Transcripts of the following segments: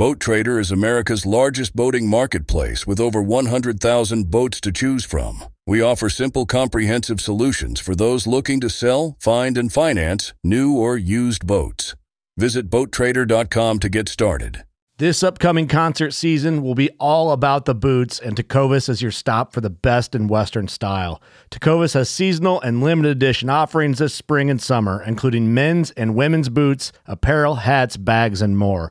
Boat Trader is America's largest boating marketplace with over 100,000 boats to choose from. We offer simple, comprehensive solutions for those looking to sell, find, and finance new or used boats. Visit BoatTrader.com to get started. This upcoming concert season will be all about the boots, and Tecovas is your stop for the best in Western style. Tecovas has seasonal and limited edition offerings this spring and summer, including men's and women's boots, apparel, hats, bags, and more.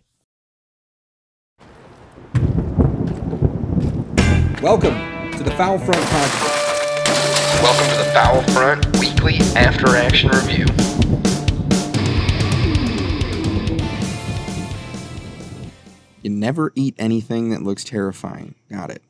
Welcome to the Foul Front Podcast. Welcome to the Foul Front Weekly After Action Review. You never eat anything that looks terrifying. Got it.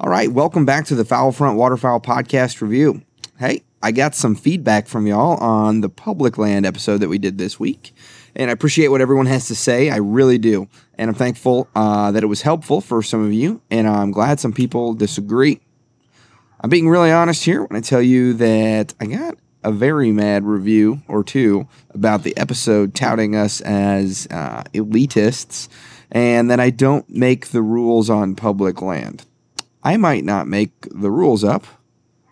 All right, welcome back to the Foul Front Waterfowl Podcast Review. Hey, I got some feedback from y'all on the public land episode that we did this week, and I appreciate what everyone has to say. I really do, and I'm thankful uh, that it was helpful for some of you, and I'm glad some people disagree. I'm being really honest here when I tell you that I got a very mad review or two about the episode touting us as uh, elitists and that I don't make the rules on public land. I might not make the rules up.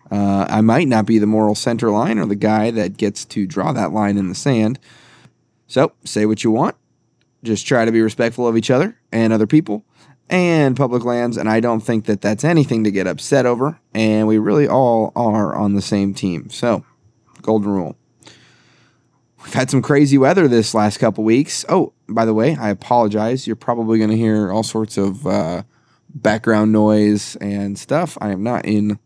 Uh, I might not be the moral center line or the guy that gets to draw that line in the sand. So say what you want. Just try to be respectful of each other and other people and public lands. And I don't think that that's anything to get upset over. And we really all are on the same team. So, golden rule. We've had some crazy weather this last couple weeks. Oh, by the way, I apologize. You're probably going to hear all sorts of uh, background noise and stuff. I am not in,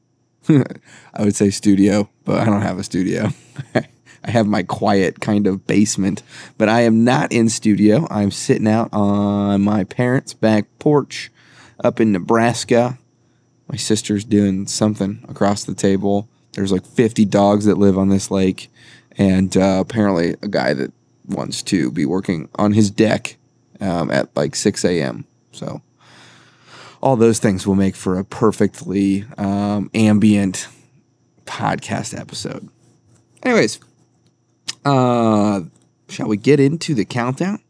I would say studio, but I don't have a studio. I have my quiet kind of basement, but I am not in studio. I'm sitting out on my parents' back porch up in Nebraska. My sister's doing something across the table. There's like 50 dogs that live on this lake, and uh, apparently a guy that wants to be working on his deck um, at like 6 a.m. So all those things will make for a perfectly um, ambient podcast episode. Anyways, uh, shall we get into the countdown?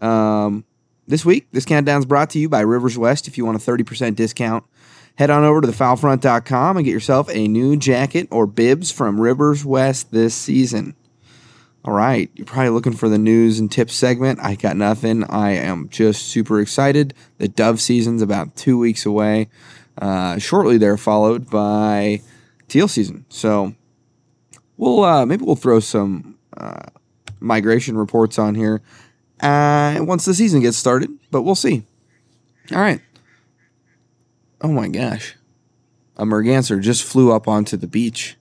Um, this week, this countdown is brought to you by Rivers West. If you want a 30% discount, head on over to thefoulfront.com and get yourself a new jacket or bibs from Rivers West this season. All right, you're probably looking for the news and tips segment. I got nothing. I am just super excited. The dove season's about two weeks away. Uh, shortly, they're followed by teal season. So we'll uh, maybe we'll throw some migration reports on here uh, once the season gets started. But we'll see. All right. Oh my gosh, a merganser just flew up onto the beach.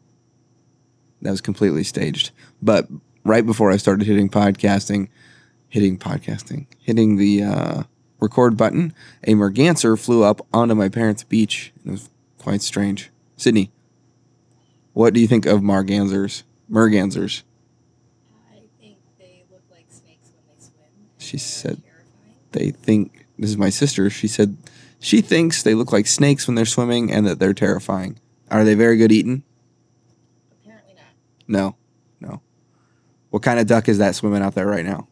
That was completely staged, but right before I started hitting podcasting, hitting podcasting, hitting the uh, record button, a merganser flew up onto my parents' beach. It was quite strange. Sydney, what do you think of mergansers? Mergansers. I think they look like snakes when they swim. and She said. They think this is my sister. She said she thinks they look like snakes when they're swimming and that they're terrifying. Are they very good eating? Apparently not. No, No. What kind of duck is that swimming out there right now?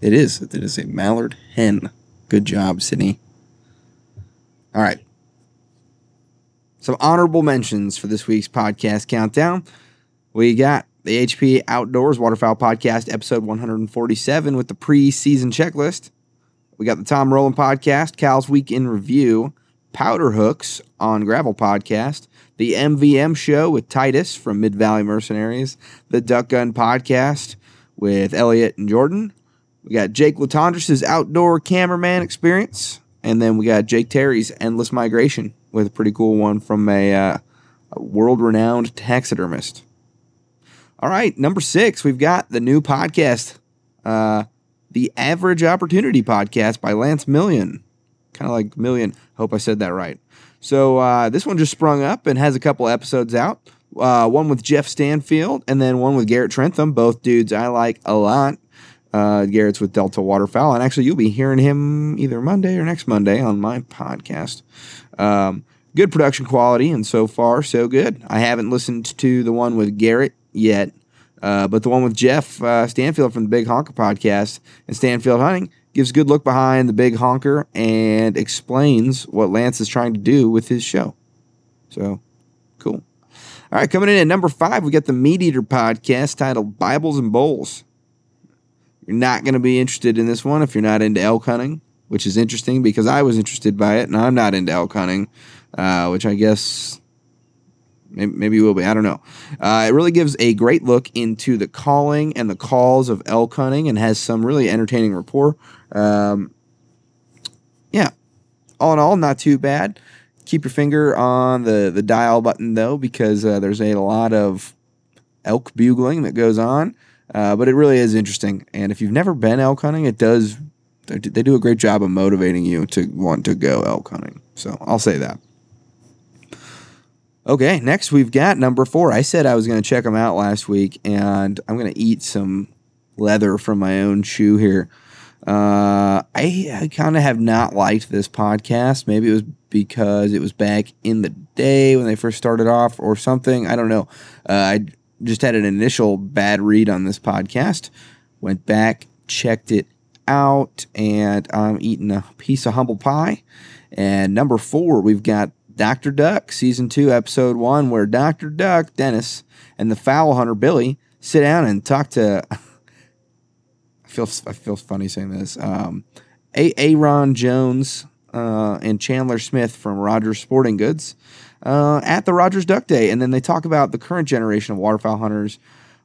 It is. It is a mallard hen. Good job, Sydney. All right. Some honorable mentions for this week's podcast countdown. We got the HP Outdoors Waterfowl Podcast, episode 147, with the preseason checklist. We got the Tom Rowland Podcast, Cal's Week in Review, Powder Hooks on Gravel Podcast, the MVM Show with Titus from Mid Valley Mercenaries, the Duck Gun Podcast with Elliot and Jordan. We got Jake Latondras' Outdoor Cameraman Experience, and then we got Jake Terry's Endless Migration with a pretty cool one from a, uh, a world renowned taxidermist. All right, number six, we've got the new podcast, uh, the Average Opportunity Podcast by Lance Million. Kind of like Million. Hope I said that right. So uh, this one just sprung up and has a couple episodes out. Uh, one with Jeff Stanfield and then one with Garrett Trentham, both dudes I like a lot. Uh, Garrett's with Delta Waterfowl, and actually you'll be hearing him either Monday or next Monday on my podcast. Um, good production quality, and so far so good. I haven't listened to the one with Garrett yet, uh, but the one with Jeff uh, Stanfield from the Big Honker podcast and Stanfield Hunting gives a good look behind the Big Honker and explains what Lance is trying to do with his show. So cool. All right, coming in at number five, we got the Meat Eater podcast titled Bibles and Bowls. You're not going to be interested in this one if you're not into elk hunting, which is interesting because I was interested by it and I'm not into elk hunting, uh, which I guess maybe, will be. I don't know. Uh, it really gives a great look into the calling and the calls of elk hunting and has some really entertaining rapport. Um, yeah, all in all, not too bad. Keep your finger on the, the dial button though, because uh, there's a lot of elk bugling that goes on. Uh, but it really is interesting. And if you've never been elk hunting, it does, they do a great job of motivating you to want to go elk hunting. So I'll say that. Okay, next we've got number four. I said I was going to check them out last week, and I'm going to eat some leather from my own shoe here. Uh, I, I kind of have not liked this podcast. Maybe it was because it was back in the day when they first started off or something. I don't know. Uh, I just had an initial bad read on this podcast. Went back, checked it out, and I'm eating a piece of humble pie. And number four, we've got Dr. Duck, season two, episode one, where Dr. Duck, Dennis, and the fowl hunter, Billy, sit down and talk to. I feel, I feel funny saying this. Um, a- Aaron Jones uh, and Chandler Smith from Rogers Sporting Goods uh, at the Rogers Duck Day. And then they talk about the current generation of waterfowl hunters,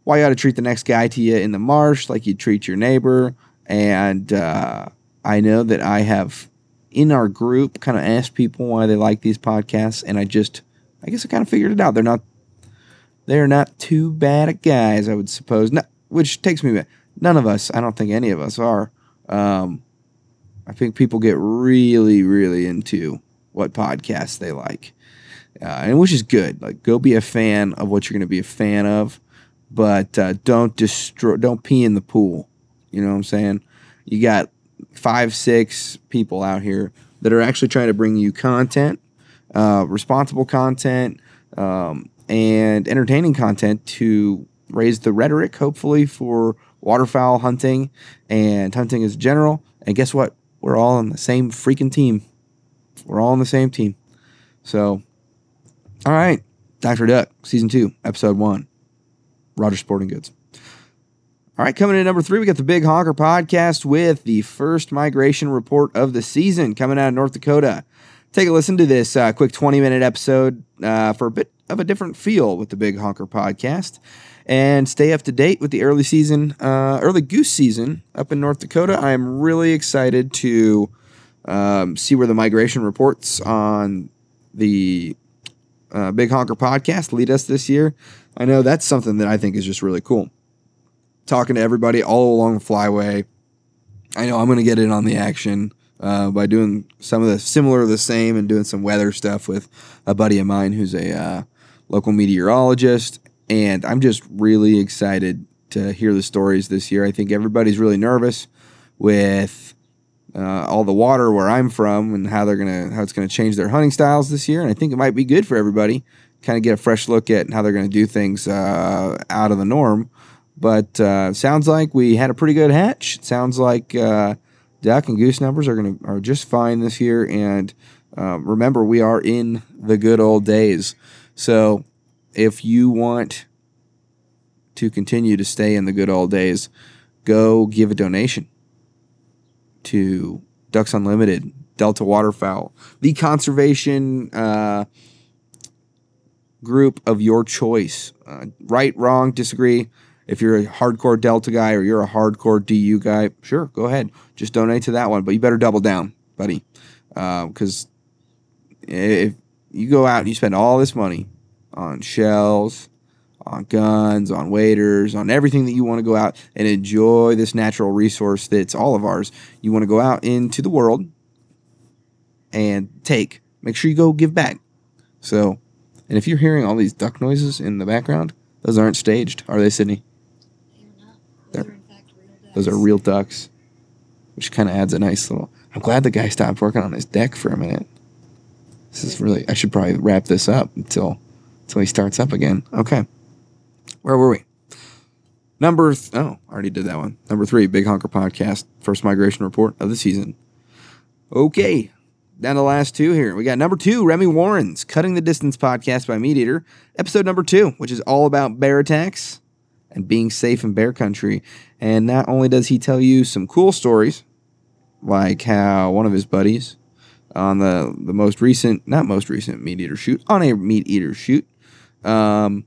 why you ought to treat the next guy to you in the marsh like you treat your neighbor. And uh, I know that I have in our group kind of asked people why they like these podcasts, and I just, I guess I kind of figured it out. They're not, they're not too bad at guys, I would suppose. Which takes me back. None of us, I don't think any of us are. Um, I think people get really, really into what podcasts they like, uh, and which is good. Like, go be a fan of what you're going to be a fan of, but uh, don't destroy, don't pee in the pool. You know what I'm saying? You got five, six people out here that are actually trying to bring you content, uh, responsible content, um, and entertaining content to raise the rhetoric, hopefully, for waterfowl hunting and hunting as general. And guess what? We're all on the same freaking team. We're all on the same team. So, all right. Dr. Duck, season two, episode one. Roger Sporting Goods. All right, coming in number three, we got the Big Honker podcast with the first migration report of the season coming out of North Dakota. Take a listen to this uh, quick 20 minute episode uh, for a bit of a different feel with the Big Honker podcast and stay up to date with the early season, uh, early goose season up in North Dakota. I am really excited to um, see where the migration reports on the uh, Big Honker podcast lead us this year. I know that's something that I think is just really cool talking to everybody all along the flyway. I know I'm going to get in on the action uh, by doing some of the similar, the same, and doing some weather stuff with a buddy of mine who's a uh, local meteorologist. And I'm just really excited to hear the stories this year. I think everybody's really nervous with uh, all the water where I'm from and how they're gonna how it's gonna change their hunting styles this year. And I think it might be good for everybody kind of get a fresh look at how they're going to do things uh, out of the norm. But uh, sounds like we had a pretty good hatch. It sounds like uh, duck and goose numbers are going to are just fine this year. And uh, remember, we are in the good old days. So if you want to continue to stay in the good old days, go give a donation to Ducks Unlimited, Delta Waterfowl, the conservation uh, group of your choice. Uh, right, wrong, disagree. If you're a hardcore Delta guy or you're a hardcore DU guy, sure, go ahead. Just donate to that one. But you better double down, buddy. Uh, because if you go out and you spend all this money on shells, on guns, on waders, on everything that you want to go out and enjoy this natural resource that's all of ours. You want to go out into the world and take. Make sure you go give back. So, and if you're hearing all these duck noises in the background, those aren't staged, are they, Sydney? They are not. Those They're- are in fact real ducks. Those are real ducks, which kind of adds a nice little. I'm glad the guy stopped working on his deck for a minute. This is really. I should probably wrap this up until until he starts up again. Okay, where were we? Number th- oh, I already did that one. Number three, Big Honker Podcast, first migration report of the season. Okay, down to the last two here. We got number two, Remi Warren's Cutting the Distance podcast by Meat Eater, episode number two, which is all about bear attacks and being safe in bear country. And not only does he tell you some cool stories, like how one of his buddies on the, the most recent, not most recent meat eater shoot, on a meat eater shoot, um,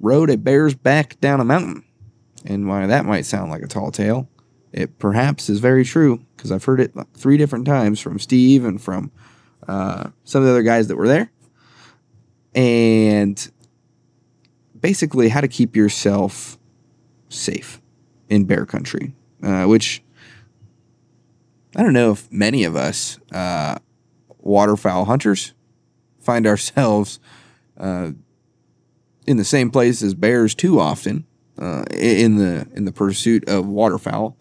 rode a bear's back down a mountain. And while that might sound like a tall tale, it perhaps is very true because I've heard it three different times from Steve and from uh, some of the other guys that were there. And basically, how to keep yourself safe in bear country, uh, which I don't know if many of us uh, waterfowl hunters find ourselves uh, in the same place as bears too often uh, in the in the pursuit of waterfowl.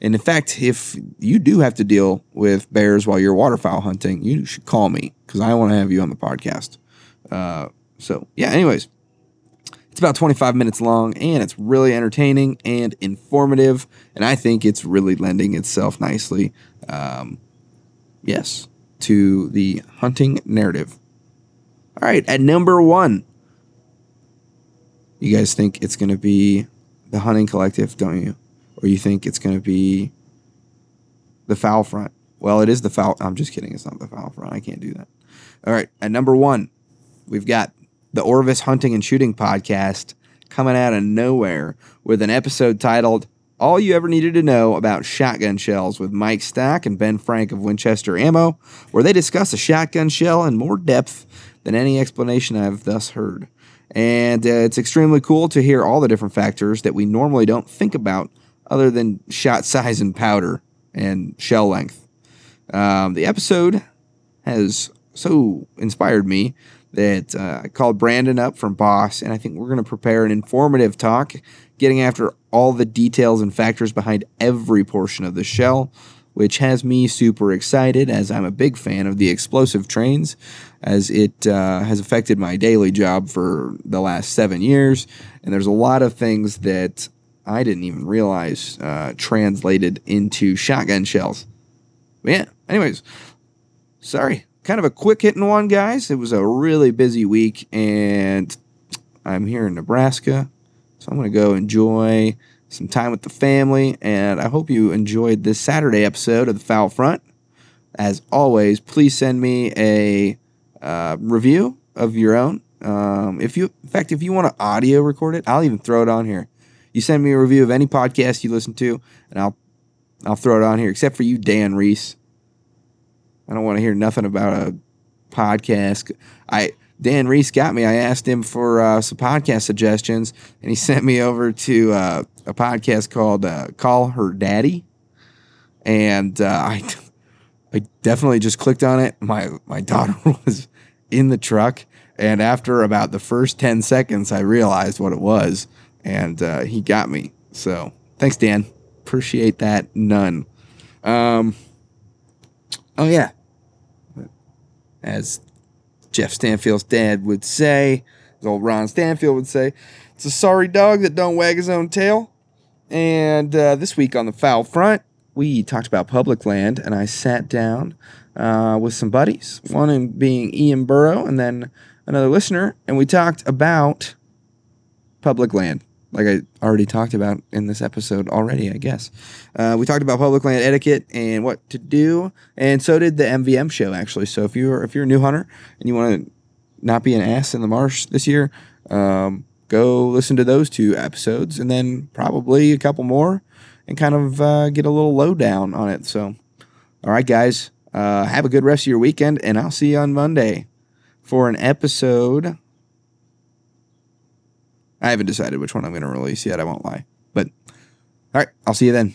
And in fact, if you do have to deal with bears while you're waterfowl hunting, you should call me because I want to have you on the podcast. Uh, so yeah. Anyways, it's about 25 minutes long and it's really entertaining and informative. And I think it's really lending itself nicely, um, yes, to the hunting narrative. All right, at number one, you guys think it's going to be the Hunting Collective, don't you? Or you think it's going to be the Foul Front? Well, it is the Foul. I'm just kidding. It's not the Foul Front. I can't do that. All right, at number one, we've got the Orvis Hunting and Shooting Podcast coming out of nowhere with an episode titled All You Ever Needed to Know About Shotgun Shells with Mike Stack and Ben Frank of Winchester Ammo, where they discuss a shotgun shell in more depth than any explanation I've thus heard. And uh, it's extremely cool to hear all the different factors that we normally don't think about other than shot size and powder and shell length. Um, the episode has so inspired me that uh, I called Brandon up from Boss, and I think we're going to prepare an informative talk, getting after all the details and factors behind every portion of the shell, which has me super excited as I'm a big fan of the explosive trains, as it uh, has affected my daily job for the last seven years. And there's a lot of things that I didn't even realize uh, translated into shotgun shells. But yeah, anyways, sorry. Kind of a quick hitting one, guys. It was a really busy week, and I'm here in Nebraska. So I'm going to go enjoy some time with the family, and I hope you enjoyed this Saturday episode of the Foul Front. As always, please send me a uh, review of your own. Um, if you, in fact, if you want to audio record it, I'll even throw it on here. You send me a review of any podcast you listen to, and I'll I'll throw it on here. Except for you, Dan Reese. I don't want to hear nothing about a podcast. I Dan Reese got me. I asked him for uh, some podcast suggestions, and he sent me over to uh, a podcast called uh, "Call Her Daddy," and uh, I I definitely just clicked on it. My my daughter was in the truck, and after about the first ten seconds, I realized what it was, and uh, he got me. So thanks, Dan. Appreciate that. None. Um. Oh yeah. As Jeff Stanfield's dad would say, as old Ron Stanfield would say, it's a sorry dog that don't wag his own tail. And uh, this week on the foul front, we talked about public land, and I sat down uh, with some buddies, one in being Ian Burrow, and then another listener, and we talked about public land, like I already talked about in this episode already, I guess. Uh, we talked about public land etiquette and what to do, and so did the MVM show actually. So if you're if you're a new hunter and you want to not be an ass in the marsh this year, um, go listen to those two episodes, and then probably a couple more, and kind of uh, get a little lowdown on it. So, all right, guys, uh, have a good rest of your weekend, and I'll see you on Monday for an episode. I haven't decided which one I'm going to release yet. I won't lie. But all right, I'll see you then.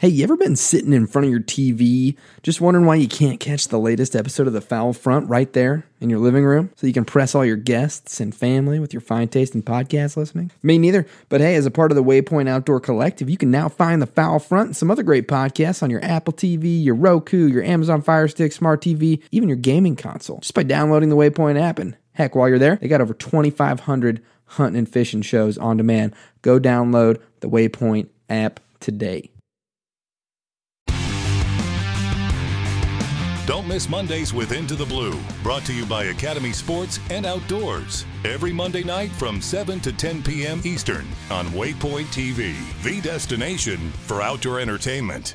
Hey, you ever been sitting in front of your TV just wondering why you can't catch the latest episode of The Foul Front right there in your living room so you can press all your guests and family with your fine taste in podcast listening? Me neither. But hey, as a part of the Waypoint Outdoor Collective, you can now find The Foul Front and some other great podcasts on your Apple TV, your Roku, your Amazon Fire Stick, Smart TV, even your gaming console just by downloading the Waypoint app. And heck, while you're there, they got over 2,500 hunting and fishing shows on demand. Go download the Waypoint app today. Don't miss Mondays with Into the Blue, brought to you by Academy Sports and Outdoors. Every Monday night from 7 to 10 p.m. Eastern on Waypoint TV, the destination for outdoor entertainment.